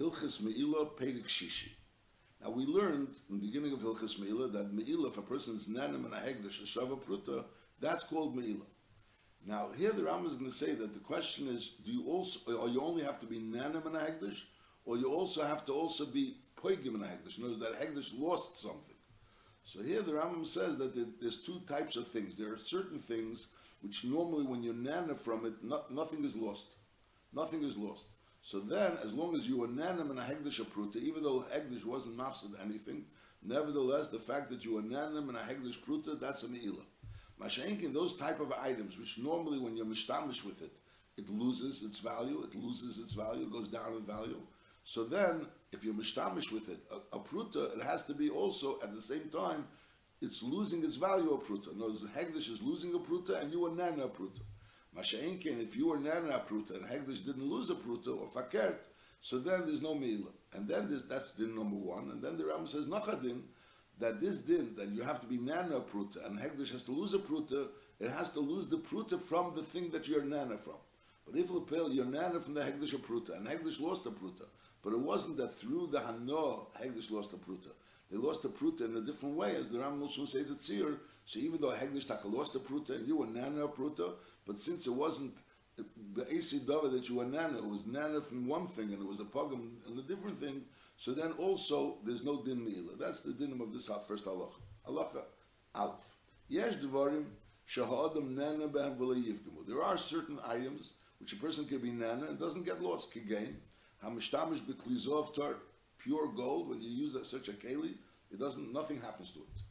Hilchis Me'ila Pedig Shishi. Now we learned in the beginning of Hilchis Me'ila that Me'ila, if a person is Nanim and a Hegdash, Shava Pruta, that's called Me'ila. Now here the Ram is going to say that the question is, do you also, or you only have to be Nanim and a or you also have to also be Poigim and a words, that Hegdash lost something. So here the Rambam says that there's two types of things. There are certain things which normally when you nana from it, no, nothing is lost. Nothing is lost. So then, as long as you were nanim and a hegdish pruta, even though hegdish wasn't mafsed anything, nevertheless, the fact that you were nanim and a hegdish pruta, that's a meila. Mashenkin, those type of items, which normally when you're mishtamish with it, it loses its value, it loses its value, it goes down in value. So then, if you're mishtamish with it, a, a pruta, it has to be also at the same time, it's losing its value a pruta. Words, Hegdish is losing a pruta and you are nana a pruta. Masha'inkin, if you were nana pruta and Hegdish didn't lose a pruta or fakert, so then there's no meila. And then that's din number one. And then the Ram says, nachadin, that this din, that you have to be nana pruta and Hegdish has to lose a pruta, it has to lose the pruta from the thing that you're nana from. But if lapel, you're nana from the Hegdish a pruta, and Hegdish lost a pruta. But it wasn't that through the Hano, Hegdish lost a pruta. They lost the pruta in a different way, as the Ram also say the tzir. So even though Hegdish Taka lost the pruta and you were nana pruta, but since it wasn't the AC Dava that you were nana, it was nana from one thing and it was a pogum and a different thing. So then also there's no din meila. That's the dinim of this first halacha. Halacha alf. Yesh devarim shahadam nana behem. There are certain items which a person can be nana and doesn't get lost. Kigain Hamishtamish beklizov tar, pure gold, when you use such a keli, it doesn't, nothing happens to it.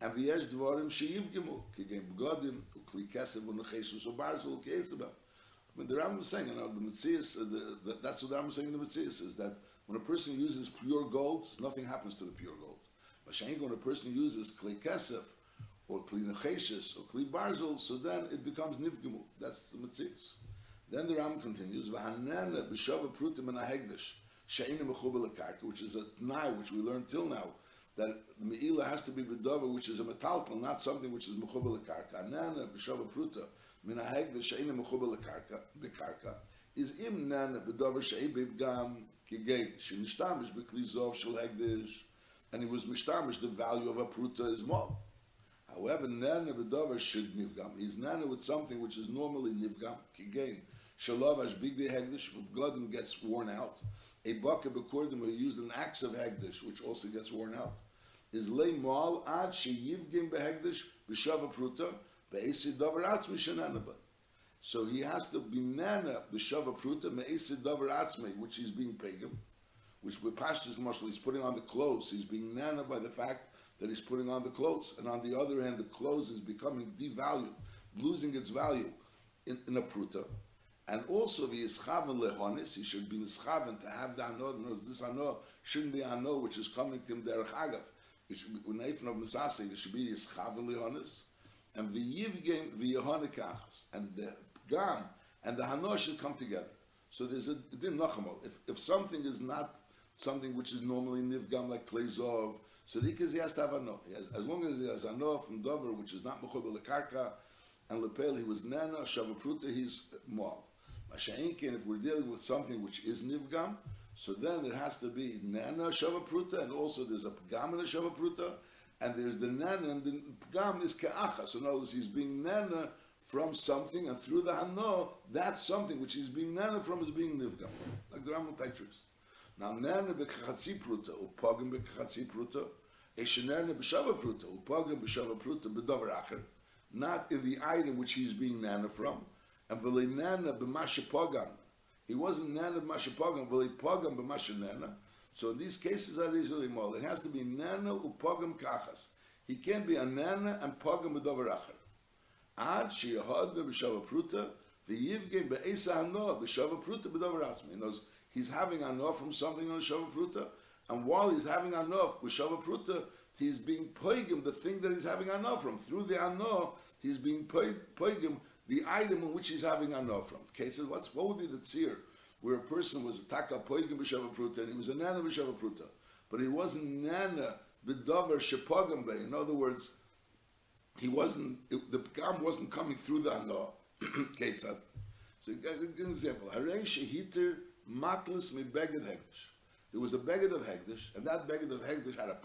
And v'yesh dvarim sheyivgemu, kigem b'godim, ukli kesef v'nechesus u'barzul k'etzeba. I mean, the Rambam is saying, you know, the Metzias, uh, that's what the Rambam is saying in the Metzias, is that when a person uses pure gold, nothing happens to the pure gold. But when a person uses kli kesef, or kli necheshes, or kli barzul, so then it becomes nivgemu. That's the Metzias. Then the Ram continues, "V'hanena b'shava prutim and ahegdish she'ina mechubel karka," which is a tnai which we learned till now that the meila has to be b'dova, which is a metaltal, not something which is mechubel karka. Hanena b'shava pruta min ahegdish she'ina mechubel karka b'karka is im nana b'dova she'ibib gam kigay she'nishtamish b'klizov shel hegdish, and he was mishtamish. The value of a pruta is more. However, nana b'dova should nivgam. He's nana with something which is normally nivgam kigay Shalav Ashbigdi Hegdish, Godim gets worn out. A Baka Bekordim, who used an axe of Hegdish, which also gets worn out. Is Lei Mal Ad Sheyivgim Behegdish, B'Shava Pruta, Be'esi Dover Atzmi Shananaba. So he has to be Nana B'Shava Pruta, Me'esi Dover Atzmi, which he's being pagan, which with Pashtus Marshal, he's putting on the clothes. He's being Nana by the fact that he's putting on the clothes. And on the other hand, the clothes is becoming devalued, losing its value in, in a Pruta. And also the Yischaven Lehonis, he should be Yischaven to have the Ano, this Ano shouldn't be Ano which is coming to him Derech Agav. It should be, when Eifin of Misase, it should be Yischaven Lehonis. And the Yivgem, the Yehonikachas, and the Gam, and the Hano should come together. So there's a din nachamol. If if something is not something which is normally nivgam like klezov, so the he has to have a no. Has, as long as he has a no from dover, which is not mechubel lekarka, and lepel he was nana shavapruta, he's mal. Masha'inkin, if we're dealing with something which is nivgam, so then it has to be nana shavapruta, and also there's a pgam in a and there's the nana, and the pgam is ke'acha. So in other words, he's being nana from something, and through the hano, that something which he's being nana from is being nivgam, like the Rambam Taitrus. Now nana bekachatzi pruta, upagim bekachatzi pruta, eshenerne b'shava pruta, upagim b'shava pruta b'dover acher, not in the item which he's being nana from, and v'le nana b'masha pogam. He wasn't nana b'masha pogam, v'le pogam b'masha nana. So in these cases are easily more. It has to be nana upogam kachas. He can't be a nana and pogam b'dover acher. Ad sheyahad b'shava pruta v'yivgem be'esa hanoah b'shava pruta b'dover atzmi. In those, he's having hanoah from something on shava pruta, and while he's having hanoah b'shava pruta, he's being poigim the thing that he's having hanoah from. Through the hanoah, he's being poigim the item in which he's having hanoah from. Okay, so what's, what would be the tzir? Where a person was a taka poigim pruta, and he was a nana b'shava pruta, but he wasn't nana b'dover shepogam be. In other words, he wasn't, it, the pgam wasn't coming through the hanoah. Ketzad. So, an example. Harei shehiter matlis mi beged hegdish. there was a beged of Hegdish, and that beged of Hegdish had a,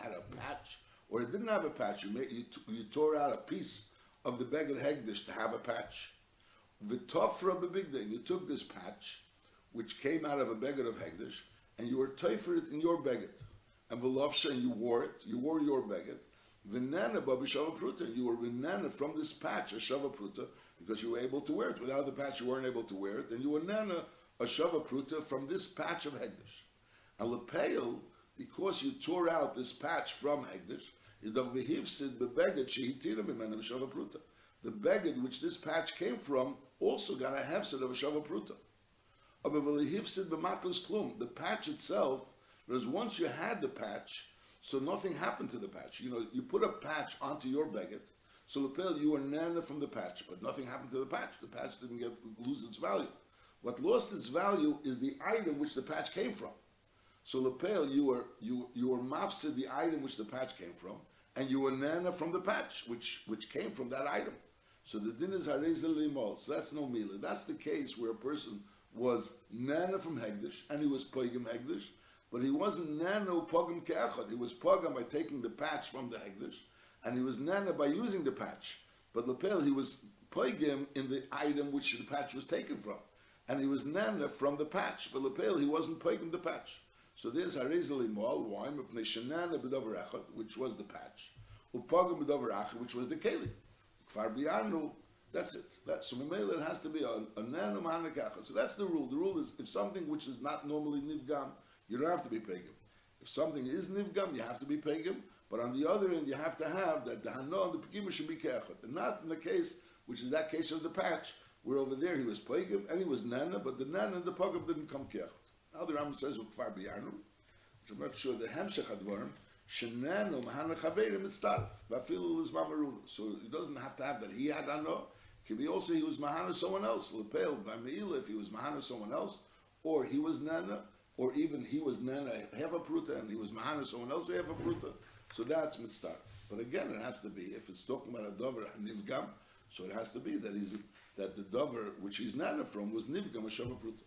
had a patch, or it didn't have a patch, you, made, you, you tore out a piece of the beged Hegdish to have a patch. V'tofra bebigdin, you took this patch, which came out of a beged of Hegdish, and you were toifer it in your beged. And v'lovsha, and you wore it, you wore your beged. V'nana babi shava pruta, you were v'nana from this patch, a shava pruta, because you were able to wear it. Without the patch, you weren't able to wear it, and you were nana a shava pruta from this patch of Hegdish. And lepeil, because you tore out this patch from Hegdish, the beged which this patch came from also got a hefset of a shava pruta. The patch itself, because once you had the patch, so nothing happened to the patch. You know, you put a patch onto your beged, so lapel you were nana from the patch, but nothing happened to the patch. The patch didn't get lose its value. What lost its value is the item which the patch came from. So lapel you were you you were mafsid the item which the patch came from, and you were nana from the patch which which came from that item. So the din is hareza limol. So that's no mila. That's the case where a person was nana from hegdish and he was poigim hegdish, but he wasn't nana pogim keachot. He was pogim by taking the patch from the hegdish, and he was nana by using the patch. But lapel he was poigim in the item which the patch was taken from, and he was nana from the patch. But lapel he wasn't poigim the patch. So there's Harizal Imol, why? Shanana B'dover Echad, which was the patch. Upagam B'dover Echad, which was the Keli. Kfar Bianu, that's it. That's, so Mamela, it has to be a, a nano. So that's the rule. The rule is if something which is not normally nivgam, you don't have to be pagam. If something is nivgam, you have to be pagam. But on the other end, you have to have that the hano and the pagima should be kechot. And not in the case, which is that case of the patch, where over there he was pagam and he was nana, but the nana and the pagam didn't come kechot. Now the Rambam says ukfar biyarnu, which I'm not sure the hemshech advarim, shenanu mahana chaverim mitzdarf, vafilu mamaru. So he doesn't have to have that. He had ano. Could be also he was mahana someone else. Lepel by meila if he was mahana someone else, or he was nana, or even he was nana have a and he was mahana someone else have a. So that's mitzdarf. But again, it has to be if it's talking about a dover nivgam, so it has to be that he's that the dover which he's nana from was nivgam a shava pruta.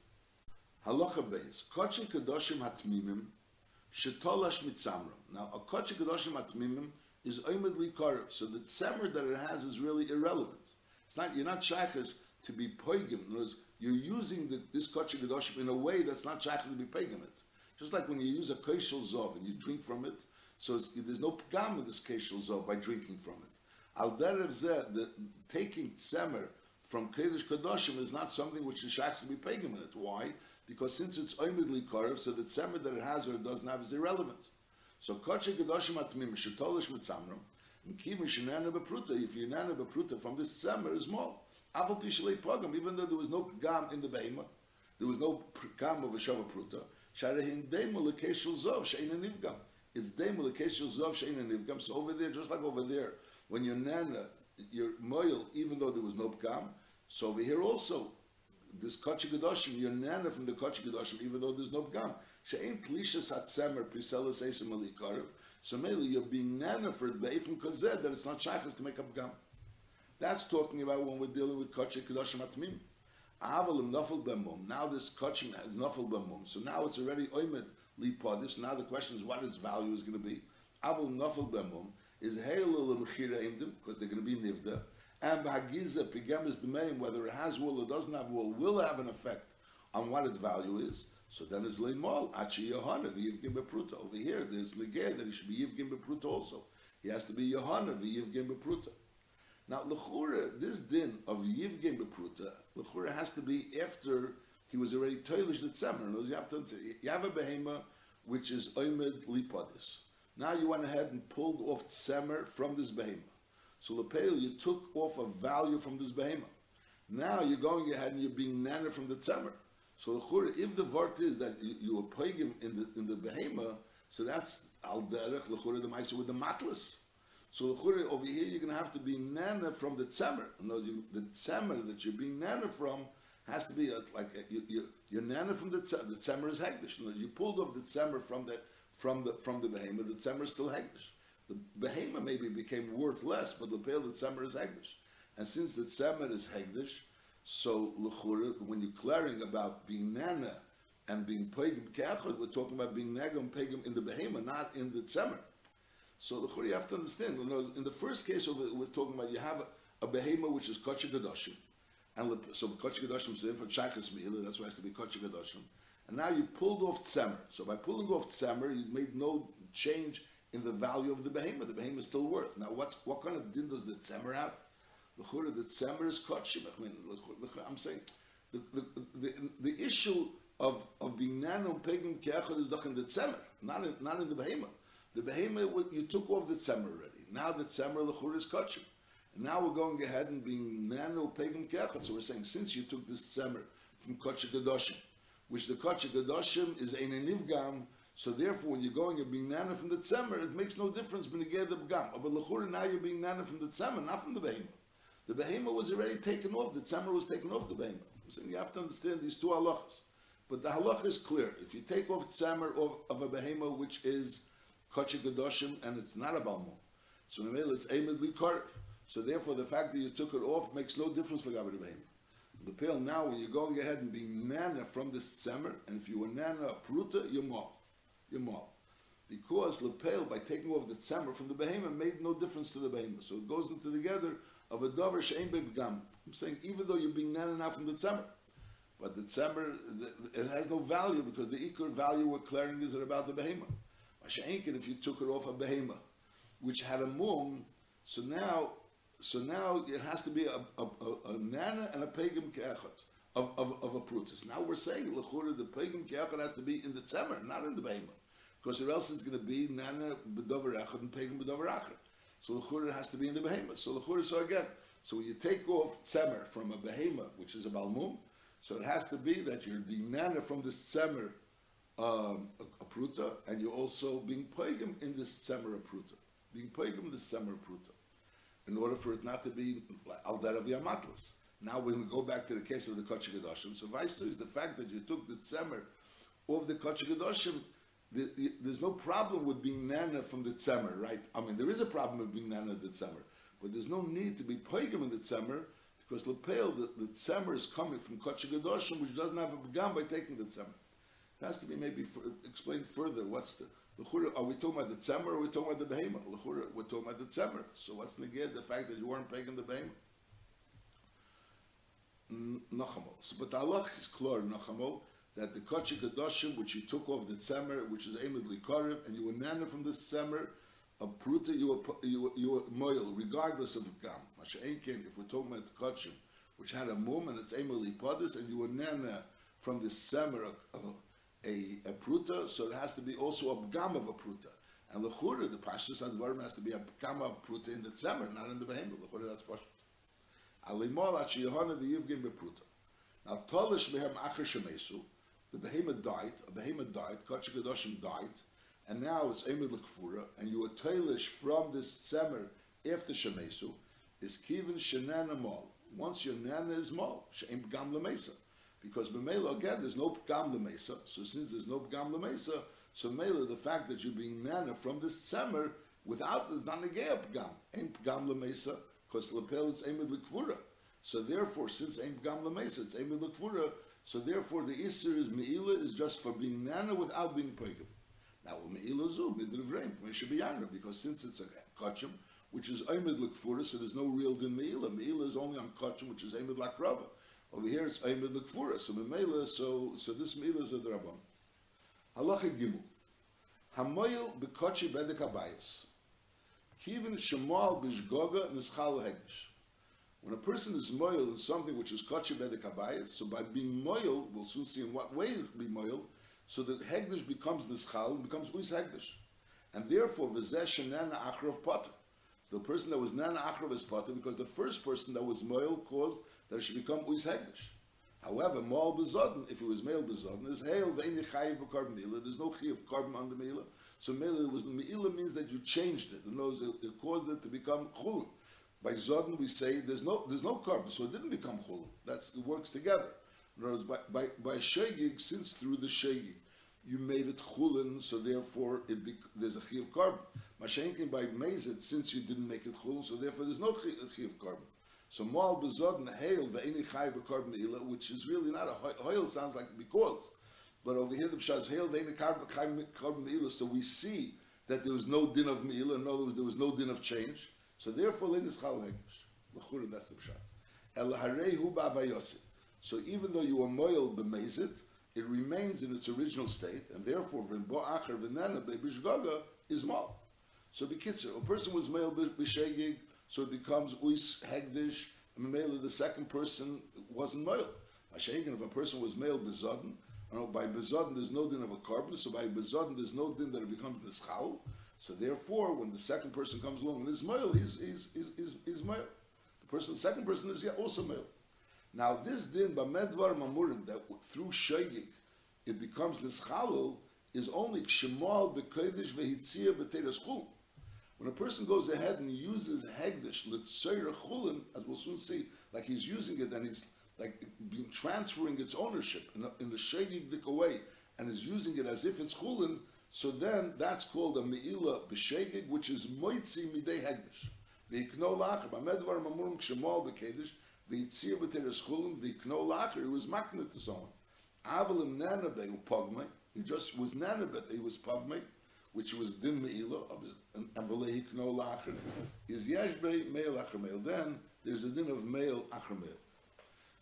Halacha beis. Kochi kadoshim hatmimim shetolash mitzamram. Now, a kochi kadoshim hatmimim is oimedli karev. So the tzemer that it has is really irrelevant. It's not, you're not shaykhs to be poigim. you're using the, this kochi kadoshim in a way that's not shaykhs to be poigim it. Just like when you use a keshel zov and you drink from it, so there's no pgam in this keshel zov by drinking from it. Al derev zeh, the taking tzemer from Kedesh Kadoshim is not something which is shaykhs to be pagan in it. Why? Because since it's oimidly karev, so the tzemer that it has or it doesn't have is irrelevant. So koche gedoshim atmim shetolish mitzamram, and kivim shenana bepruta, if you're nana bepruta from this tzemer is more. Aval pishalei pogam, even though there was no gam in the behema, there was no gam of a shava pruta, sharehin demo lekeshul zov sheina nivgam. It's demo lekeshul zov sheina nivgam. So over there, just like over there, when you're nana, you're moil, even though there was no gam, so over here also, this Kochi Gedoshim, you're nana from the Kochi Gedoshim, even though there's no Pgam. She'ain Klishas HaTzemer Priselas Esim Alikarev. So mainly you're being nana for the Be'ifim Kozeh, that it's not Shachas to make up Pgam. That's talking about when we're dealing with Kochi Gedoshim Atmim. Avalim Nafel Bemum. Now this Kochi has Nafel Bemum. So now it's already Oimed Lipodis. Now the question is what its value is going to be. Avalim Nafel Bemum is Heilul because they're going to be Nivda and Hagiza the main, whether it has wool or doesn't have wool, will have an effect on what its value is. So then it's Leimol, Achi Yohana, V'yivgim Bepruta. Over here, there's Legeh, that he should be Yivgim Bepruta also. He has to be Yohana, V'yivgim Bepruta. Now, Lechura, this din of Yivgim Bepruta, Lechura has to be after he was already Toilish the Tzemer. You have to you have a behema which is Oimed Lipodis. Now you went ahead and pulled off Tzemer from this behema. So Lepel, you took off a value from this behemoth. Now you're going ahead and you're being nana from the tzemer. So the if the vart is that you, you were pagan in the in the behemoth, so that's al derech lechura the ma'aser with the matlas. So the over here you're going to have to be nana from the tzemer. Other words, the tzemer that you're being nana from has to be a, like a, you, you, you're nana from the tzemer. The tzemer is hegdish. Words, you pulled off the tzemer from the from the from the behemoth. The tzemer is still hegdish the behema maybe became worth less, but the pale the tzemer is hegdish. And since the tzemer is hegdish, so when you're clearing about being nana and being pegim keachod, we're talking about being negam pegim in the behema, not in the tzemer. So the you have to understand. You know, in the first case of we're talking about you have a, a behema which is kotche gadoshim, and so kotche gadoshim is for chakas meila. That's why it has to be kotche gadoshim. And now you pulled off tzemer. So by pulling off tzemer, you made no change in the value of the behema. The behema is still worth. Now, what's what kind of din does the tzemer have? The the tzemer is kotche. I mean, I'm saying the, the, the, the issue of, of being nano pagan keachod is in the tzemer, not in, not in the behema. The behema, you took off the tzemer already. Now the tzemer lechur is kachim. And now we're going ahead and being nano pagan keachod. So we're saying, since you took this tzemer from kachim gadoshim, which the kachim gadoshim is ein nivgam, so therefore when you're going and being nana from the tzemer, it makes no difference when you get the gam. But lechur now you're being nana from the tzemer, not from the behema. The behema was already taken off. The tzemer was taken off the. I'm saying you have to understand these two halachas. But the halacha is clear. If you take off tzemer of, of a behema which is kachik gadoshim and it's not a balmum, so maybe it's aimed karif. So therefore, the fact that you took it off makes no difference like the behema. The pale now, when you're going ahead and being nana from this tzemer, and if you were nana pruta, you're mal, you're mal. Because lepel, by taking off the tzemer from the behema, made no difference to the behema. So it goes into together of a dover begam. I'm saying even though you're being nana from the tzemer, but the tzemer, it has no value because the equal value we're clearing is about the behema. Masha'inkin, if you took it off a behema, which had a mum, so now, so now it has to be a, a, a, a nana and a pagan keachot of, of, of a prutus. Now we're saying, l'chura, the pagan keachot has to be in the tzemer, not in the behema. Because or else it's going to be nana b'dover echad and pagan b'dover achad. So the l'chura has to be in the behema. So the l'chura, so again, so when you take off tzemer from a behema, which is a balmum, so it has to be that you're being nana from the semer um, a, a, pruta, and you're also being pagum in this semer pruta, being pagum the semer pruta, in order for it not to be al yamatlas. Now when we go back to the case of the Kotche so Weister is the fact that you took the tzemer of the the, the, there's no problem with being nana from the tzemer, right? I mean, there is a problem with being nana the tzemer, but there's no need to be pagum in the tzemer because lepel, the, the tzemer is coming from Kotche which doesn't have a began by taking the tzemer. It has to be maybe for, explained further. What's the, are we talking about the tzemer or are we talking about the behemoth? We're talking about the tzemer. So what's the the fact that you weren't paying the behemoth? Nachamol. So, but the Allah is clear, Nachamol, that the Kotche Kadoshim, which you took off the tzemer, which is Amid Likarim, and you were nana from the tzemer, a pruta you were, you were, you were moil, regardless of gam. Masha'enkin, if we're talking about the kachim, which had a mum and it's emily podis, and you were nana from the semer, a, a, a, pruta, so it has to be also a gam of a pruta. And the chura, the pashtus advarim has to be a gam of pruta in the semer, not in the behemoth. The chura, that's pashtus. Alimol achi yehana v'yivgim bepruta. Now, tolish mehem acher shemesu, the behemoth died, a behemoth died, kachik kadoshim died, and now it's Emid L'Kfura, and you are tailish from this Tzemer after Shemesu, is Kivin Shenana Mol. Once your Nana is Mol, She'em Pgam L'Mesa. Because B'Mela, again, there's no Pgam L'Mesa, so since there's no Pgam L'Mesa, so Mela, the fact that you're being Nana from this Tzemer, without the Nanagea Pgam, Em Pgam L'Mesa, because Lepel is Emid L'Kfura. So therefore, since Em Pgam L'Mesa, it's Emid L'Kfura, so therefore the Isser is Meila is just for being Nana without being Pegam. Now, me'ilazu, midrivreim, should be younger, because since it's a kachim, which is oimid l'kfura, so there's no real din me'ila. Me'ila is only on kachim, which is oimid l'krava. Over here, it's oimid l'kfura. So me'ila, so, so this me'ila is a drabban. Halacha gimel. Hamoyel b'kochi bedek abayis. Kivin shemal b'shgoga nischal hegdish. When a person is moil in something which is kochi the abayis, so by being moil, we'll soon see in what way it will be moil, so the Hegdish becomes Nischal becomes Uis Hegdish. And therefore, V'zeh Nana Achrov Potter. The person that was Nana Achrov is Potter because the first person that was Moil caused that it should become Uis Hegdish. However, Moal Bezodin, if it was male Bezodin, is Hail Ve'ini Chayiv B'Karb Mila. There's no Chi of karban on the Mila. So Mila was Mila means that you changed it. In other it, caused it to become Chulun. By Zodin, we say there's no there's no karban, so it didn't become Chulun. That's it works together. In other words, by, by, by shegig, since through the shegig, you made it chulin, so therefore it be, there's a chi of karban. Mashenkin by mezit, since you didn't make it chulin, so therefore there's no chi uh, of karban. So mal bezod and hail ve'eni chai karban ila, which is really not a hoil sounds like because, But over here, the Pshat is Hail Vein Karban Me'ilah, so we see that there was no din of other words, there was no din of change. So therefore, Lein is Chal Hegesh. L'chura, that's the Pshat. El Harehu Ba'avayosim. So even though you are moil b'mezit, it remains in its original state, and therefore, v'bo acher v'nana be'bishgaga is mal. So b'kitzer, a person was moil b'shegig, so it becomes uis hegdish, and mele the second person wasn't moil. Mashegin, if a person was bezodin, know, by bezodin there's no din of a karban, so by bezodin there's no din that it becomes nischal. So therefore, when the second person comes along and is male, he's, he's, he's, he's, he's male. The person, the second person is yeah, also male. Now this din b'medvar mamurim that through shaygig it becomes nischalul is only shemal b'kodesh vehitzia b'teres chulin. When a person goes ahead and uses hegdish l'tzoyer chulin, as we'll soon see, like he's using it and he's like being transferring its ownership in, a, in the shaygig way and is using it as if it's chulin, so then that's called a meila b'shegig, which is moitzi midei hegdish. V'ikno lach b'medvar mamurim shemal b'kodesh v'yitzir b'teres chulin v'ikno lacher, he was maknet to someone. Avalim nanabe upogme, he just was nanabe, he was pogme, which was din me'ila, and v'lehi kno lacher, is yeshbe meil acher meil. Then there's a din of meil acher meil.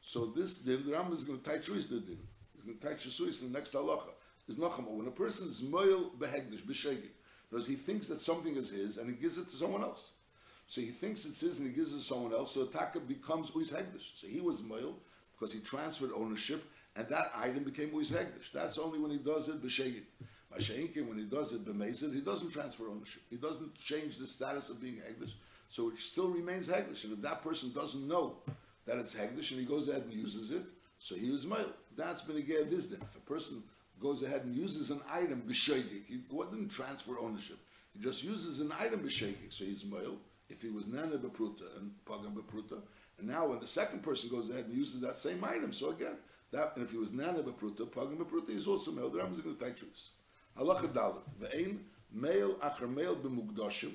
So this din, the Rambam is going to touch the din. He's going to touch Shisuis in the next halacha. Is nachama. When a person is moil behegdish, b'shegi, because he thinks that something is his and he gives it to someone else. So he thinks it's his and he gives it to someone else. So Taka becomes Uis Hegdish. So he was Moil because he transferred ownership and that item became Uis Hegdish. That's only when he does it B'Shegin. Masha'inkin, when he does it B'Mezid, he doesn't transfer ownership. He doesn't change the status of being Hegdish. So it still remains Hegdish. And if that person doesn't know that it's Hegdish and he goes ahead and uses it, so he was Moil. That's been a this then. If a person goes ahead and uses an item B'Shegin, he didn't transfer ownership. He just uses an item B'Shegin, so he's Moil if he was nana bepruta and pagam bepruta, and now when the second person goes ahead and uses that same item, so again, that and if he was nana bepruta, pagam bepruta, he's also male. The Rambam is going to take truths. Halacha dalit ve'ein male acher male b'mugdoshim,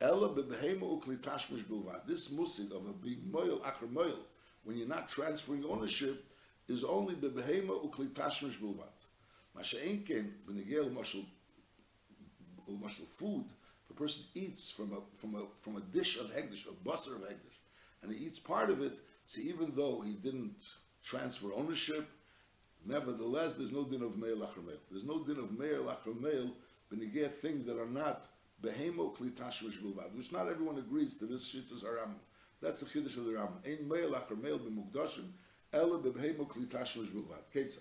ela bebehema ukli tashmish. This musig of a being male acher male, when you're not transferring ownership, is only bebehema ukli tashmish. Masha'en ken b'negel mashal mashal food person eats from a from a from a dish of hegdish, a buster of hegdish, and he eats part of it, so even though he didn't transfer ownership, nevertheless, there's no din of me'el achar There's no din of me'el achar me'el, but you get things that are not behemo klitashvish bilvad, which not everyone agrees to this shittas haram. That's the chiddush of the Ram. Ein me'el achar me'el b'mugdashim, ela bebehemo klitashvish bilvad. Ketzah.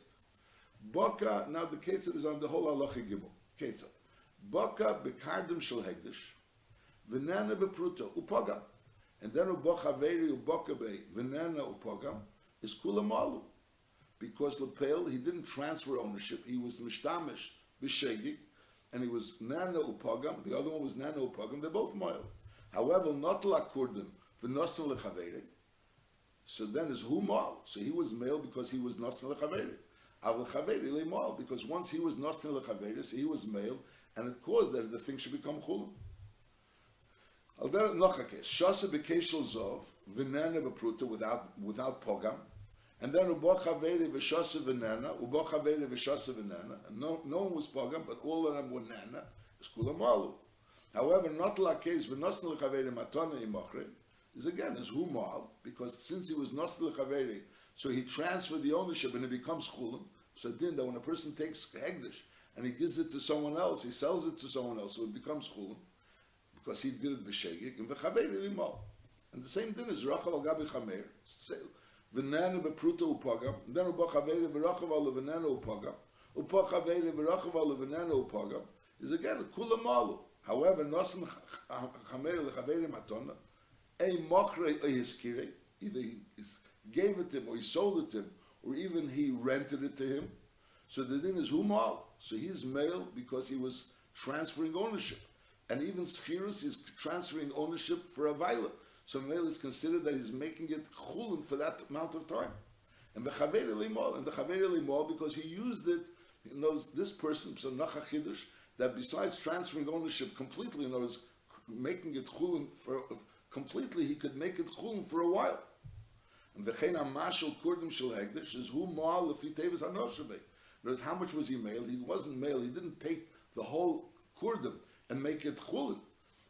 Boka, now the Ketzah is on the whole halacha gimel. Ketzah. Boka bekardim shel hegdish, v'nana bepruta upogam, and then ubocha veri uboka be v'nana upogam is kula malu, because lepel he didn't transfer ownership, he was mishtamish b'shegig, and he was nana upogam. The other one was nana upogam. They're both moil. However, not lakurdim v'nosan lechaveri. So then is who mal? So he was male because he was nosan lechaveri. Because once he was nosan lechaveri, so he was male, and it caused that the thing should become chulun. Al der noch a case. Shasa bekeshel zov, v'nana b'pruta without, without pogam, and then ubo chaveri v'shasa v'nana, ubo chaveri v'shasa v'nana, no, no one was pogam, but all of them were nana, is kula malu. However, not la case v'nosn l'chaveri matona imochre, is again, is humal, because since he was nosn l'chaveri, so he transferred the ownership and it becomes so then that when a person takes hegdish, and he gives it to someone else, he sells it to someone else, so it becomes chulun, because he did it b'shegik, and v'chaver limo. And the same thing is rachel al gabi chamer, v'nana b'pruta upagam, u'ba chaver v'rachav al v'nana upagam, u'pa chaver v'rachav al v'nana upagam, is again kula malu. However, nosan chamer l'chaver matona, a mokre a hiskire, either he gave it to him, or he sold it to him, or even he rented it to him, so the din is humal. So he is male because he was transferring ownership. And even schirus is transferring ownership for a viola. So male is considered that he's making it chulin for that amount of time. And the chaver limol, and the chaver limol because he used it, he knows this person, so nacha chidush, that besides transferring ownership completely, other words, making it chulin for completely, he could make it chulin for a while. And the chena mashal kurdim shel hegdish is hu moal lefi tevis hanoshabei. Notice how much was he male? He wasn't male. He didn't take the whole kurdim and make it chulin.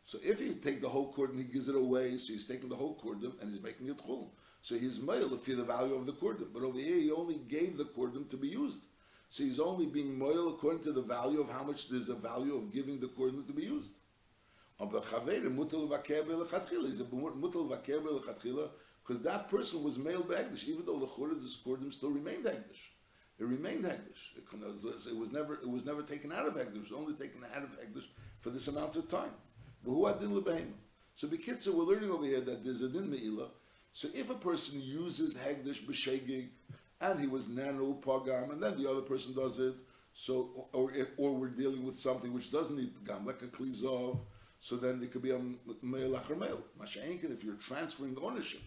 So if he take the whole kurdim, he gives it away. So he's taking the whole kurdim and he's making it chulin. So he's male if the value of the kurdim. But over here, he only gave the kurdim to be used. So he's only being moil according to the value of how much there's a value of giving the kurdim to be used. Because that person was male Bagdish, even though the Chorah, the Skordim still remained Bagdish. It remained Hegdish. It, it was never it was never taken out of Hegdish. It was only taken out of Hegdish for this amount of time. So Bekitzer, we're learning over here that there's a din meila. So if a person uses Hegdish b'shegig, and he was nano pagam, and then the other person does it, so or or we're dealing with something which doesn't need pagam, like a klizov, so then it could be a male acher male. If you're transferring ownership,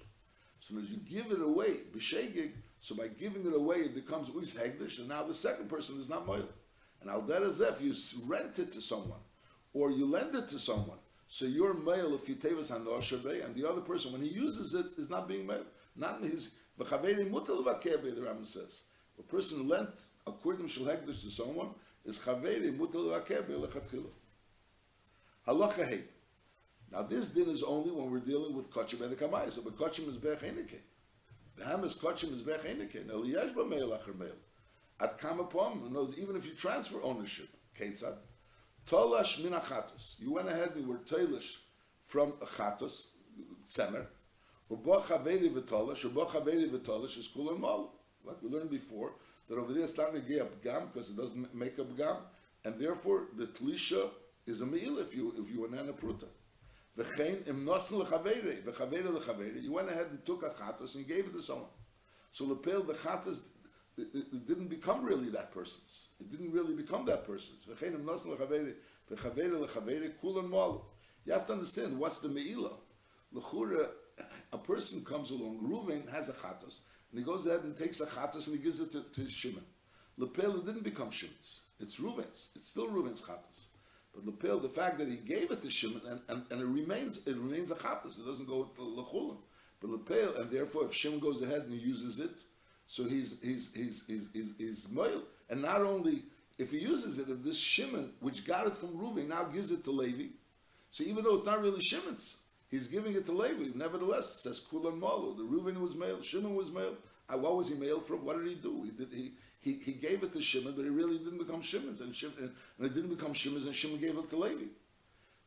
so as you give it away, b'shegig, so by giving it away, it becomes uis hegdish, and now the second person is not moil. And al if you rent it to someone, or you lend it to someone, so you're male if you tevis hanoshabe, and the other person, when he uses it, is not being male. Not his v'chaveri mutal v'kerbe, the Rambam says. A person lent a kurdim shel hegdish to someone is chaveri mutal v'kerbe lechatchila. Halacha hey. Now this din is only when we're dealing with kachim and the kamayis. So, but kachim is bech the ham is kachim is bech enike. El yesh ba meil acher meil. At kam upon knows even if you transfer ownership. Ketzad. Tolash min achatos. You went ahead and you were tolish from achatos, semer. Ubo chaveri v'tolash. Ubo chaveri v'tolash is kul and mal. Like we learned before, that over there it's get a gam because it doesn't make a gam, and therefore the tlisha is a meal if you if you are nana pruta. You went ahead and took a chatos and gave it to someone. So lepel the chatos it, it, didn't become really that person's. It didn't really become that person's. You have to understand what's the meila. L'chura, a person comes along. Reuven has a chatos, and he goes ahead and takes a chatos and he gives it to, to Shimon. Lepel it didn't become Shimon's. It's Reuven's. It's still Reuven's chatos. But Lepil, the fact that he gave it to Shimon, and, and, and it remains it remains a chatas, it doesn't go to Lechulim. But Lepil, and therefore if Shimon goes ahead and uses it, so he's he's he's he's he's, he's moil. And not only if he uses it, if this Shimon, which got it from Reuven, now gives it to Levi. So even though it's not really Shimon's, he's giving it to Levi. Nevertheless, it says Kulan Malu. The Reuven was male, Shimon was male. What was he male from? What did he do? He did he he, he gave it to Shimon, but it really didn't become Shimon's, and, Shimon, and it didn't become Shimon's, and Shimon gave it to Levi.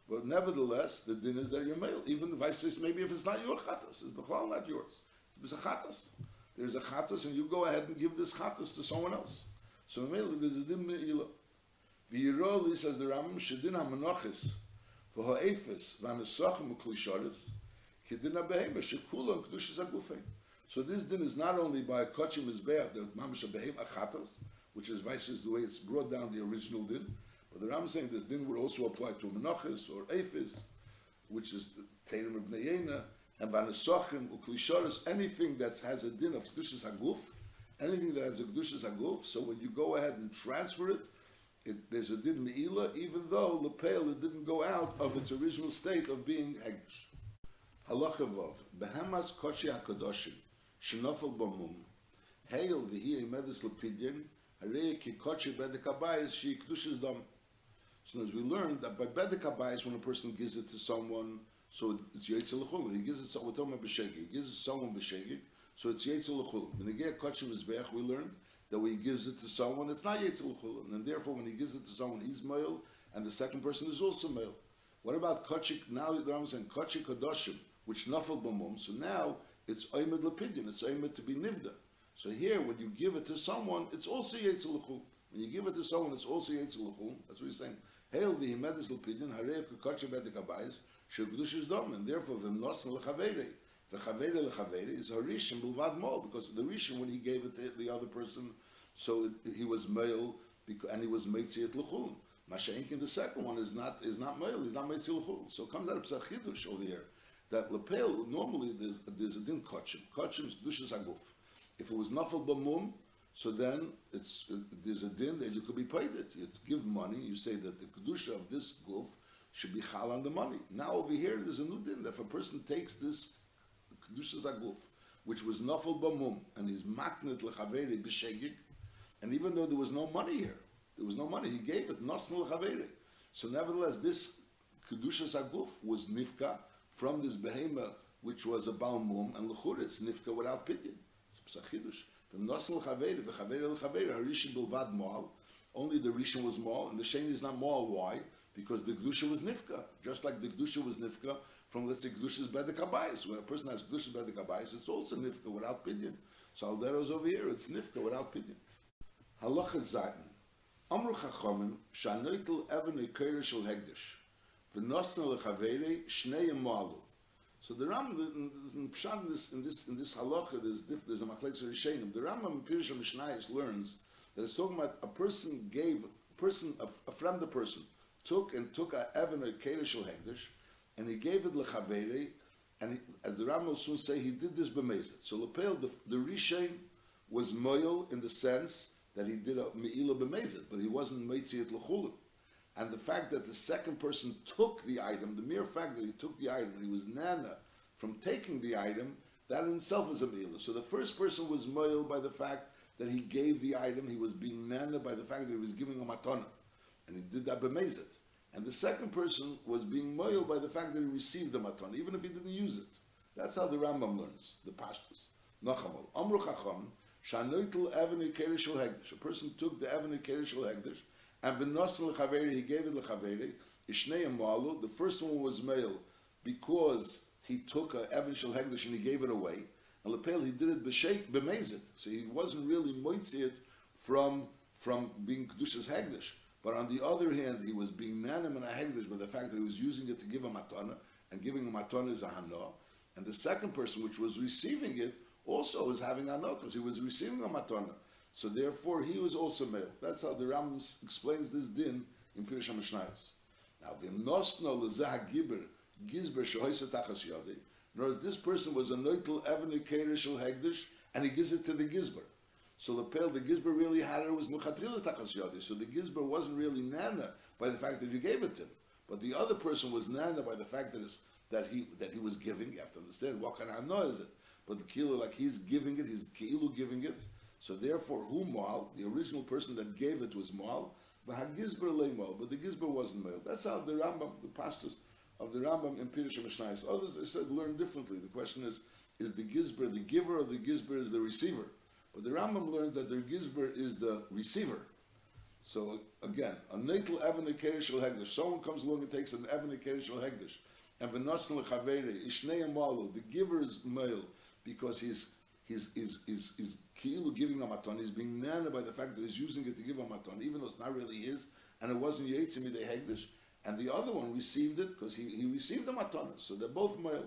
But nevertheless, the din is that you're male. Even vice versa, maybe if it's not your chatas, it's b'chlal not yours. It's a chatas. There's a chatas, and you go ahead and give this chatas to someone else. So male, there's a din me'ila. V'yiroli says the Rambam shedin ha-menachis v'ha'efes v'ha-nesachim u'klisharis kedin ha-behema shekulan kedushas ha-gufein. So this din is not only by kachim mizbeach, the mamash behem achatos, which is vice the way it's brought down the original din, but the Ram is saying this din would also apply to menachis or ephis, which is terim of neyena, and vanesachim uklisharis, anything that has a din of kedushas haguf, anything that has a kedushas haguf. So when you go ahead and transfer it, it, there's a din meila, even though lepel it didn't go out of its original state of being hegdish. Halacha vov behemas koshi hakadoshim bomum. Hail v'hi medes lepidyon, harei ki kochi bedek abayis, she kdushes dom. So as we learned that by bedek when a person gives it to someone, so it's yetzel l'chul. He gives it, to someone b'shegig. He gives it to someone b'shegig, so it's yetzel l'chul. When he kochi mizbeach, we learned that when he gives it to someone, it's not yetzel l'chul. And therefore, when he gives it to someone, he's male, and the second person is also male. What about kochik? Now the Ram saying kadoshim, which nafel b'mum. So now it's Oymed Lepidin, it's Oymed to be Nivda. So here, when you give it to someone, it's also Yetzilachul. When you give it to someone, it's also Yetzilachul. That's what he's saying. Hail the Himedis Lepidin, Harei Kukotche Bedek Abayis, Shekudush is Dom, and therefore, Vimnos Lechavere. The Chavere Lechavere is Harishim Bilvad Mo, because the Rishim, when he gave it to the other person, so he was male, and he was Meitzi at Lechul. Masha'ink in the second one is not is not male, he's not Meitzi Lechul. So it comes out of Psachidush over here that lapel normally there's, there's a din kachim. Kachim is kedushas aguf. If it was nafal b'mum, so then it's uh, there's a din that you could be paid it. You give money. You say that the kedusha of this guf should be chal on the money. Now over here there's a new din that if a person takes this kedushas aguf, which was nafal b'mum, and he's maknet lechaveri b'shegig, And even though there was no money here, there was no money, he gave it, Nosnul Chavere. So nevertheless, this Kedushas Aguf was Nifka from this behemoth, which was a Balmum, and Lechur, it's Nifka without pidyon. It's. The Nosnul Chavere, the Chavere Chavere, Harishin Bilvad Moal, only the Rishon was Moal, and the Sheni is not Moal. Why? Because the Kedusha was Nifka. Just like the Kedusha was Nifka from, let's say, Kedusha's Bedek Abayis. When a person has Kedusha's Bedek Abayis, it's also Nifka without pidyon. So Aldero's over here, it's Nifka without pidyon. Halacha Zayin. Amru Chachamim, Shanoitel Even Ekeir Shel Hegdish. V'nosna Lechavere, Shnei Malu. So the Ram, in Pshat, in this, in this, in this halacha, there's, diff, there's a rishenim. The Rambam in Pirush Mishnayis learns that it's talking about a person gave, a person, a, a friend, a person, took and took a or Kedeshel Hegdish, and he gave it Lechavere, and he, as the Rambam will soon say, he did this b'mezet. So Lepel, the, the Rishain was moyel in the sense that he did a me'ila b'mezet, but he wasn't meitziat l'chulim. And the fact that the second person took the item, the mere fact that he took the item, he was nana from taking the item, that in itself is a me'ila. So the first person was moyel by the fact that he gave the item, he was being nana by the fact that he was giving a matana. And he did that b'mezet. And the second person was being moyel by the fact that he received the matana, even if he didn't use it. That's how the Rambam learns, the pashtus. Nachamol. Amru chacham, shanoitel evene kerishul hegdish. A person took the evene kerishul hegdish, and v'nosan lechaveri, he gave it lechaveri, ishneim malu, the first one was male, because he took a evan shel hegdish and he gave it away, and lepel, he did it b'sheik, b'mezit, so he wasn't really moitzi it from, from being kedushas hegdish. But on the other hand, he was being nanim and a hegdish by the fact that he was using it to give a matana, and giving a matana is a hana. And the second person, which was receiving it, also was having hana, because he was receiving a matana. So therefore, he was also male. That's how the Ram explains this din in Pirush HaMishnayos. Now, v'nosno lezah gibber, gizber shehoyse tachas yodi, in other words, this person was a noitel evan shel hegdish, and he gives it to the gizber. So the pale, the Gizber really had it was Muchatrila Tachas Yodi. So the Gizber wasn't really Nana by the fact that you gave it to him. But the other person was Nana by the fact that, that he that he was giving. You have to understand what kind of Hana is it. But the Kilo, like he's giving it, he's Kilu giving it. So therefore, who Mal, the original person that gave it was Mal, but the Gizber wasn't Mal. That's how the Rambam, the pastors of the Rambam in Pirush Mishnayos. Others, they said, learn differently. The question is, is the Gizber the giver or the Gizber is the receiver? But the Rambam learns that the Gizber is the receiver. So again, a natal Evan Kerishal Hegdish. Someone comes along and takes an Evan Kerishal Hegdish. And V'nosn Lechavere, Ishnei Amalu, the giver is male because he's he's he's, he's Ki'ilu giving a maton. He's being nana by the fact that he's using it to give a maton, even though it's not really his, and it wasn't Yetzim de Hegdish. And the other one received it because he, he received the maton. So they're both male.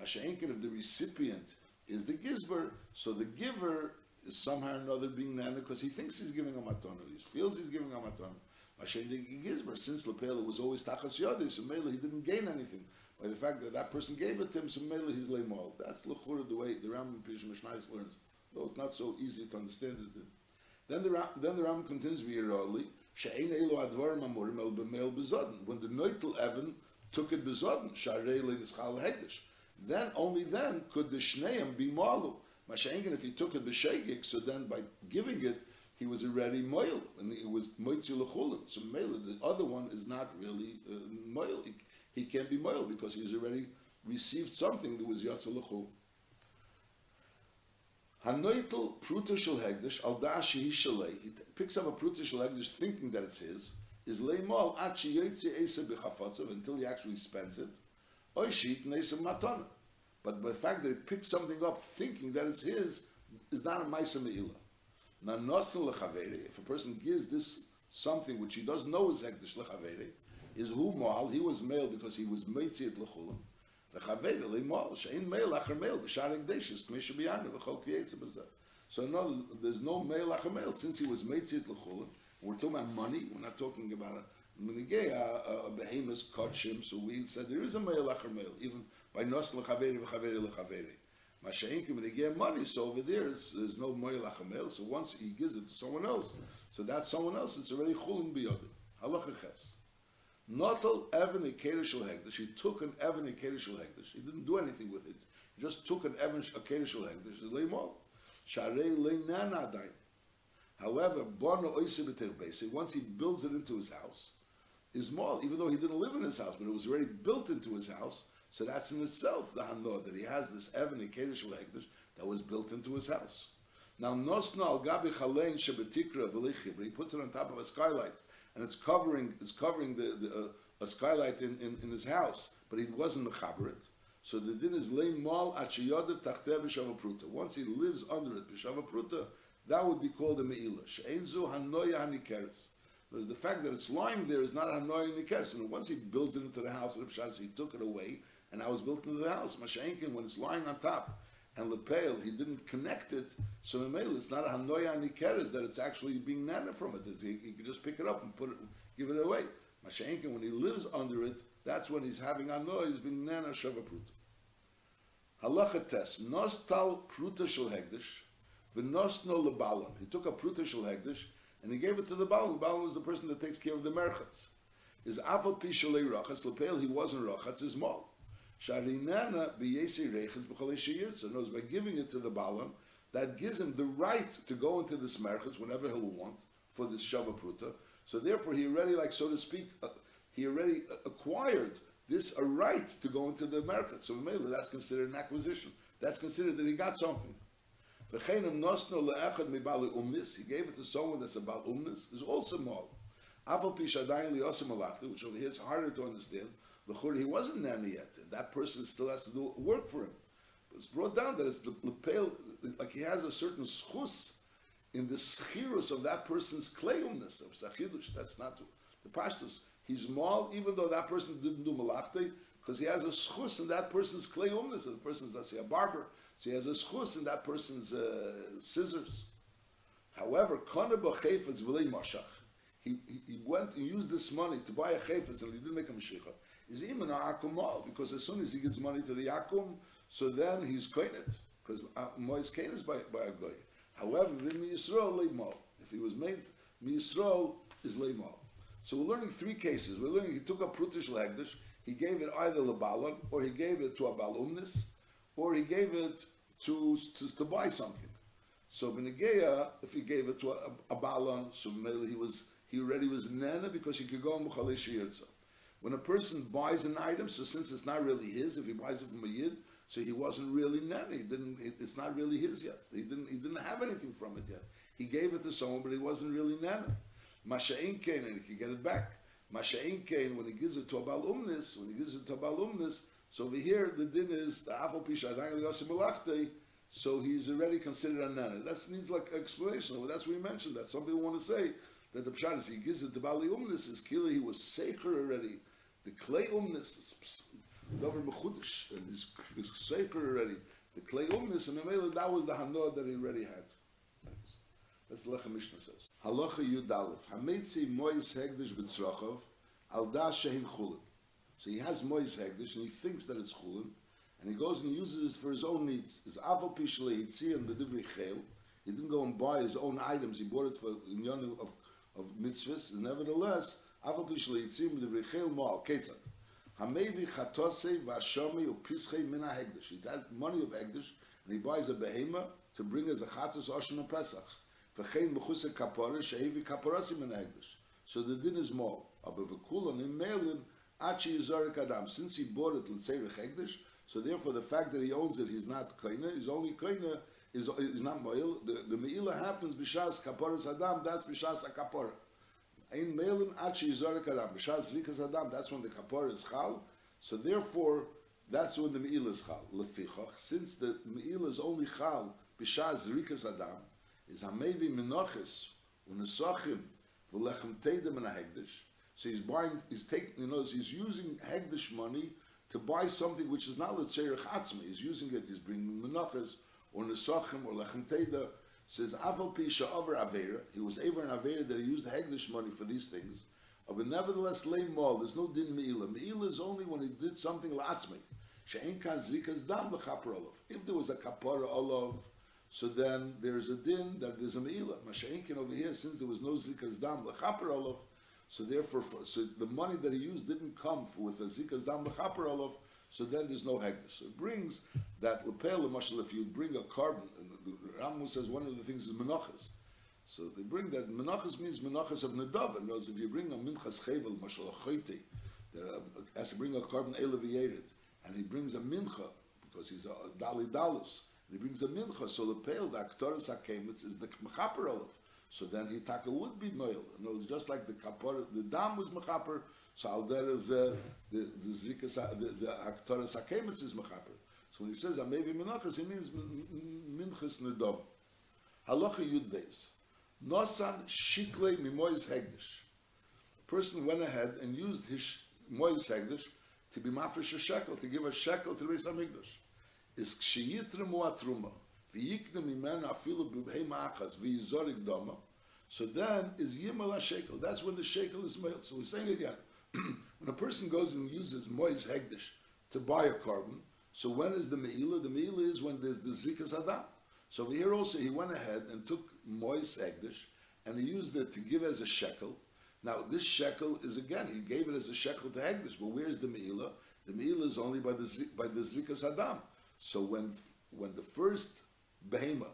Masha'inkin, if the recipient is the gizber, so the giver is somehow or another being nana because he thinks he's giving a matana. He feels he's giving a matana. The Gizber, since Lepela was always Tachas Yodis, so he didn't gain anything by the fact that that person gave it to him, so Mela he's Leimal. That's Lechura the way the Ram Pish Mishnais learns. Though it's not so easy to understand this. Then the then the Ram continues V'yirali, She'ein Elo Advar Mamurim El B'Meil B'Zodin. When the Neutel Evan took it B'Zodin, Sharei Le'Nischal Hegdish. Then, only then, could the Shneim be Malu. Mashengen, if he took it b'shegik, so then by giving it, he was already moil, and it was moitzi lechulim. So mele, the other one is not really uh, moil. He, he can't be moil because he's already received something that was yatzel lechul. Hanoitel pruta shel hegdish al da'ashi shalei. He picks up a pruta shel hegdish thinking that it's his. Is leimol at she yotzi esa b'chafatzav until he actually spends it. Oy sheet neisa matana. But the fact that he picks something up thinking that it's his is not a Maisa Me'ila. Now, Nosin Lechavere, if a person gives this something which he doesn't know is Hekdesh Lechavere, is Hu Moal, he was male because he was Meitzi at Lechulim. Lechavere, Le Moal, Shein Meil Acher Meil, B'shar Hekdeshis, K'mesha B'yanu, V'chol K'yetze B'zeh. So no, there's no male Acher Meil, since he was Meitzi at Lechulim, we're talking about money, we're not talking about a a, behemoth, Kotshim, so we said there is a male Acher Meil, even by nos lechaveri v'chaveri lechaveri. Masha'inkim, they get money, so over there, there's no moy lachamel, so once he gives it to someone else, so that someone else, it's already chulin biyodim. Halacha ches. Notal Evan Akedishal Hegdish, he took an Evan Akedishal Hegdish, he didn't do anything with it, he just took an Evan Akedishal Hegdish, the Leimal. Sharei Leinan Adain. However, Bono Oise once he builds it into his house, is small, even though he didn't live in his house, but it was already built into his house, so that's in itself the Hanor, that he has this Evan Kedesh Hekdesh that was built into his house. Now, Nosna al Gabi Chalein Shebetikra V'lichibri, he puts it on top of a skylight, and it's covering, it's covering the, the uh, a skylight in, in, in, his house, but he wasn't mechaber it. So the din is lay mal achiyoder tachteh b'shavapruta. Once he lives under it b'shavapruta, that would be called a me'ilah. She'enzu hanoya hanikeres. Because the fact that it's lying there is not hanoya hanikeres. And once he builds it into the house he took it away, and I was built into the house. Masha'enkin, when it's lying on top, and lepel, he didn't connect it, so it's not a hanoya hanikeres that it's actually being nana from it. He, he could just pick it up and put it, give it away. Mashenkin, when he lives under it, that's when he's having a noise, being nana shava pruta. Halacha test, nos tal pruta shel hegdish, v'nos no lebalam. He took a pruta shel hegdish, and he gave it to the balam. Balam is the person that takes care of the merchatz. Is afal pi shalei rachatz, lepel, he wasn't rachatz, is mal. Sharinana b'yesi rechatz b'chalei. Knows by giving it to the balam, that gives him the right to go into this merchatz whenever he'll want for this shava so therefore, he already, like so to speak, uh, he already acquired this a right to go into the market. So maybe that's considered an acquisition. That's considered that he got something. He gave it to someone that's about umnis, is also mal. Which over here is harder to understand. He wasn't nanny yet. That person still has to do work for him. But it's brought down that it's the, the like he has a certain schus in the schirus of that person's klayumness of sachidush. That's not the pashtus. He's mal, even though that person didn't do malachte, because he has a schus in that person's klayumness. The person's, let's say, a barber, so he has a schus in that person's uh, scissors. However, kana b'chayfetz v'lei mashach. He, he, went and used this money to buy a chayfetz and he didn't make a mashiach. Is even a akum because as soon as he gives money to the akum, so then he's koinet because uh, mois kain is by, by a goy. However, Yisrael leimol. If he was made Yisrael is leimol. So we're learning three cases. We're learning he took a prutish lagdish, he gave it either lebalon, or he gave it to a balumnis, or he gave it to, to, to buy something. So Benegeya, if he gave it to a, a, balon, so he was he already was nana because he could go on When a person buys an item, so since it's not really his, if he buys it from a yid, so he wasn't really nanny. He didn't. It's not really his yet. He didn't. He didn't have anything from it yet. He gave it to someone, but he wasn't really nanny. Masha'in kain, and he can get it back. Masha'in kain, when he gives it to a balumnis, when he gives it to a balumnis, so over here the din is the afal yosim so he's already considered a nana. That needs like explanation. Well, that's what we mentioned. That some people want to say that the pshat is he gives it to bali is killer. He was secher already. The clay umnis Dover Mechudish, and his, his Sefer already, the Klei Umnis, and Mamela, that was the Hanoah that he already had. That's the Lechem Mishnah says. Halacha Yud Aleph, Hametzi Mois Hegdish B'tzrachov, Al Da Shehin Chulin. So he has Mois Hegdish, and he thinks that it's Chulin, and he goes and uses it for his own needs. His Aval Pishle Hitzi and Chel, he didn't go and buy his own items, he bought it for in of, of mitzvahs, nevertheless, Aval Pishle Hitzi and B'divri Chel Mo'al Ketzat. Hamevi chatose v'ashomi upischei min ha'hegdish. He has money of hegdish, and he buys a behema to bring as a chatos oshon a pesach. V'chein mechuse kapora shehevi kaporasi min ha'hegdish. So the din is more. Aber v'kulan in melin achi yizorik adam. Since he bought it l'tzei hegdish, so therefore the fact that he owns it, he's not koine. He's only koine is, is not moil. The, the meila happens b'shas kaporas adam. That's b'shas a kapora. Ein Melin Achi Yizorik Adam. B'Shas Zrikas Adam, that's when the Kapor is Chal. So therefore, that's when the Me'il is Chal. Lefichach, since the Me'il is only Chal, B'Shas Zrikas Adam, is Hamevi Menochis, Unesachim, V'Lechem Teidem and Hegdish. So he's buying, he's taking, you know, he's using Hegdish money to buy something which is not L'Tzerich Atzmi. He's using it, he's bringing Menochis, or Nesachim, or Lechem Teidem, says Aval Pisha over Avera, he was ever an Avera that he used Hegdish money for these things. But nevertheless, lay mal, there's no din meila. Meila is only when he did something la'atzmi. She'en kan zikas dam l'chapar olav. If there was a kapara olav, so then there's a din that there's a meila. Masha'inkin over here, since there was no zikas dam l'chapar olav, so therefore, so the money that he used didn't come with a zikas dam l'chapar olav, so then there's no hegdish. So it brings that lepel, if you bring a karban, and Ramu says one of the things is menachas. So they bring that menachas means menachas of nadav. In other if you bring a minchas chevel, mashal achoyti, that uh, has to bring a karban elevated, and he brings a mincha because he's a dali dalus. And he brings a mincha, so the pale, the aktoris hakemitz is the mechaper olav. So then he taka would be male. In other words, just like the kapor, the dam was mechaper, so al there is uh, the the zrikas, the, the aktoris hakemitz is mechaper. So when he says amevi menachas, he means minchas nadav. Halacha yud beis. Nosan shikle mimoyz hegdish. Person went ahead and used his moyz hegdish to be mafresh a shekel, to give a shekel to the Beis HaMikdash. Is kshiyitremu atruma, v'yikne mimenu afilu b'bhei ma'achas, v'yizorik doma, so then is yimal shekel. That's when the shekel is made. So we're saying again, when a person goes and uses moiz hegdish to buy a carbon, so when is the meila? The meila is when there's the zrikas adam. So here also he went ahead and took moist egdish and he used it to give as a shekel. Now this shekel is again he gave it as a shekel to egdish, but where's the meila? The meila is only by the by the zrikas adam. So when when the first behema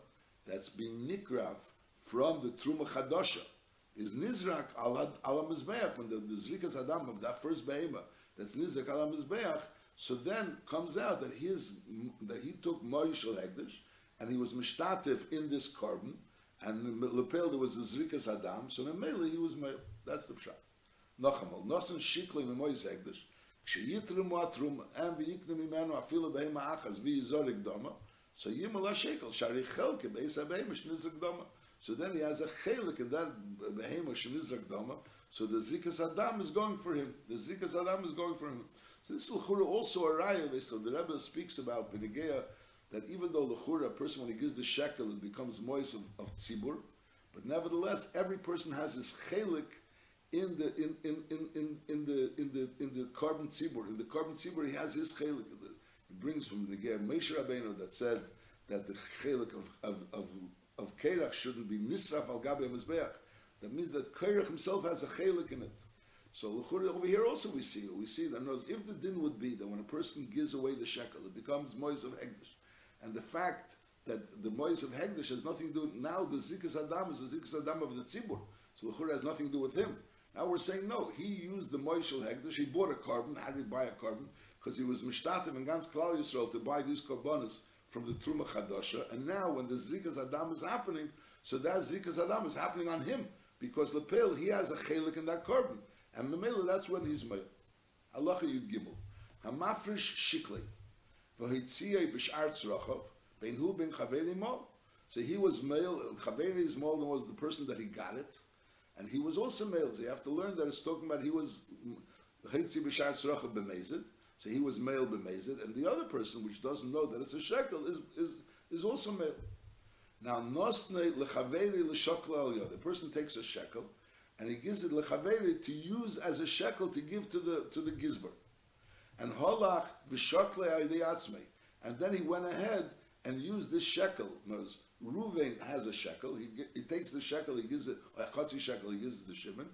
that's being nikrav from the truma chadosha is nizrak ala ala mizbeach when the, the zrikas adam of that first behema that's nizrak ala mizbeach. So then comes out that his that he took moishel egdish and he was mishtatif in this carbon, and lepel there was a zrikas adam, so Mele he was male. That's the pshat. Nochamal, nosen shikli memoyis egdish, ksheyitrem atrum, and v'yikne mimenu afilu behem ha'achaz, v'yizorik doma, so yimal ha-shekel, shari chelke, beis ha-behem shnizak doma. So then he has a chelik in that behem shnizak doma, so the zrikas adam is going for him. The zrikas adam is going for him. This is also a so the Rebbe speaks about Benegea, that even though lechura, a person when he gives the shekel, it becomes moist of, of tzibur, but nevertheless, every person has his chelik in the in, in, in, in, in the in the in the karban tzibur. In the karban tzibur, he has his chelik. He brings from the Ger Moshe Rabbeinu that said that the chelik of of of, of Kerach shouldn't be nisraf al gabe mizbeach. That means that Kerach himself has a chelik in it. So over here also we see we see that knows if the din would be that when a person gives away the shekel, it becomes moist of hegdish and the fact that the Mois of Hegdish has nothing to do, now the Zikas Adam is the Zikas Adam of the Tzibur. So the Chur has nothing to do with him. Now we're saying no, he used the Moishel Hegdish, he bought a karban, how did he buy a karban? Because he was Mishtatim and Gans Klal Yisrael to buy these carbonas from the Truma Chadasha, and now when the Zikas Adam is happening, so that Zikas Adam is happening on him, because Lepel, he has a chelik in that karban. And Memela, that's when he's male. Allah Yud Gimel. Hamafrish Shiklei. V'hitziyah b'sh'ar tzrochov, ben hu ben chaveri mo. So he was male, chaveri is more than was the person that he got it, and he was also male. So you have to learn that it's talking about he was v'hitziyah b'sh'ar tzrochov b'mezid, so he was male b'mezid, and the other person, which doesn't know that it's a shekel, is, is, is also male. Now, nosne lechaveri l'shokla al The person takes a shekel, and he gives it lechaveri to use as a shekel to give to the to the gizber and holach v'shokle atzmei. And then he went ahead and used this shekel. Knows Ruvain has a shekel. He, he takes the shekel. He gives it a chatzi shekel. He gives it to Shimon,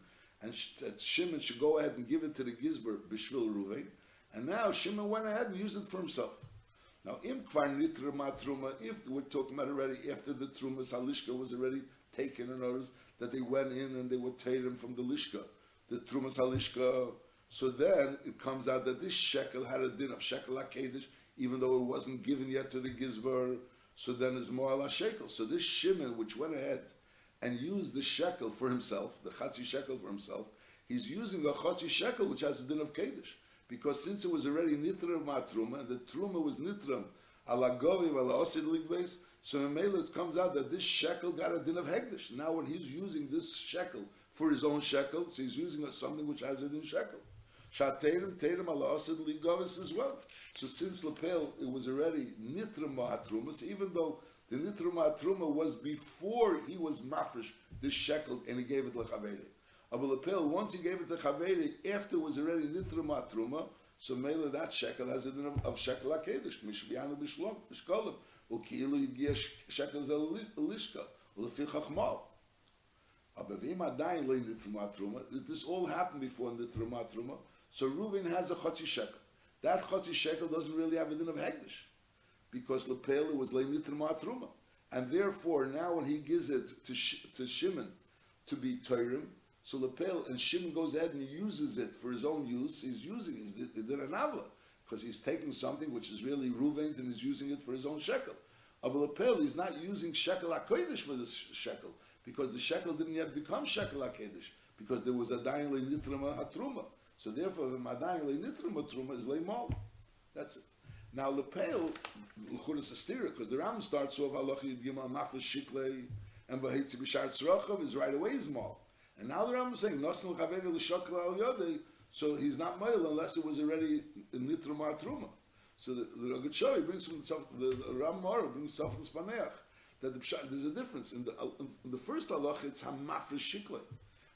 and Shimon should go ahead and give it to the gizber b'shvil Ruvain. And now Shimon went ahead and used it for himself. Now, im kvar nitra if we're talking about already after the truma salishka was already taken in others, that they went in and they would take him from the lishka, the truma salishka so then it comes out that this shekel had a din of shekel HaKedish, even though it wasn't given yet to the Gizbar. So then it's more la shekel. So this Shimon, which went ahead and used the shekel for himself, the chatzi shekel for himself, he's using the chatzi shekel, which has a din of Kedish. Because since it was already nitram matruma, and the truma was nitram ala govi ala osid so in Mela it comes out that this shekel got a din of hegdish. Now when he's using this shekel for his own shekel, so he's using something which has a din shekel. Shaterim Terim Allah Asid Ligovis as well. So since lapel it was already Nitra Ma'atrumas, even though the Nitra Ma'atruma was before he was mafresh this shekel and he gave it to Chaveri. Abu lapel once he gave it to Chaveri, after it was already Nitra Ma'atruma, so Mela that shekel has a din of, of shekel HaKedesh, Mishbianu Bishloch, Bishkolim, Ukilu Yigia shekel Zel Lishka, Lefi Chachmal. This all happened before in the Truma Truma. So Reuven has a chotzi shekel. That chotzi shekel doesn't really have a din of hegdish, because lepele was leinitrim truma. and therefore now when he gives it to to Shimon to be Torah, so Lepel and Shimon goes ahead and uses it for his own use. He's using it. He did an avla because he's taking something which is really Ruvain's and he's using it for his own shekel. Abel Lepel, he's not using shekel hakodesh for this shekel because the shekel didn't yet become shekel hakodesh because there was a dying le nitrama hatruma. So therefore, the madayin le nitrama truma is le mal. That's it. Now lepel l'chudas astira because the Ram starts off halacha yid gimel mafresh shikle and vahitzi b'shar tzrochav is right away is mal. And now the Ram is saying nosan l'chaveri l'shakla al yodei, so he's not male unless it was already in truma. So the, the Rogat Shoi brings from the, the, the Ram Mara brings self in Spaneach that the, there's a difference in the in the first halacha it's other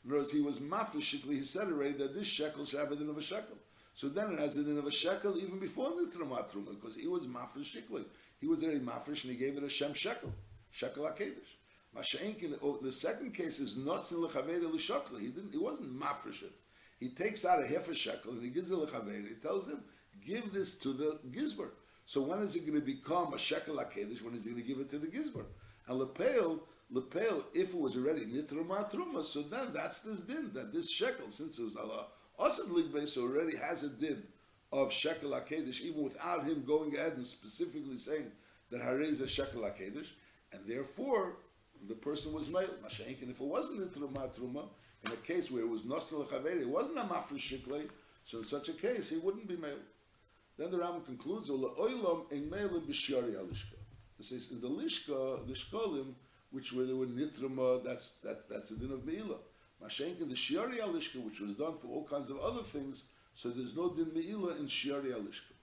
words, he was mafresh shikle. He said already that this shekel should have a din of a shekel. So then it has a din of a shekel even before nitrama truma because he was mafresh shikle. He was already mafresh and he gave it a shem shekel, shekel hakedesh. Masha'inkin, oh, the second case is nothing lechaveda l'shakla. He didn't. He wasn't mafresh it. He takes out a half a shekel and he gives it to lechaveda. He tells him, give this to the gizber. So when is it going to become a shekel hakedesh? When is he going to give it to the gizber? And lepel, lepel, if it was already nitruma truma, so then that's this din that this shekel, since it was Allah asad ligbe, so already has a din of shekel hakedesh, even without him going ahead and specifically saying that harei is a shekel hakedesh, and therefore the person was male. Mashenk, and if it wasn't nitruma truma, in a case where it was nosel chaveri, it wasn't a mafresh shiklei, so in such a case he wouldn't be male. Then the Ram concludes, "Ola oilam in meilim b'shari alishka." It says in the lishka, the shkolim, which were there were nitrama, that's that that's a din of meila. Mashenk in the shiari alishka, which was done for all kinds of other things, so there's no din meila in shiari alishka.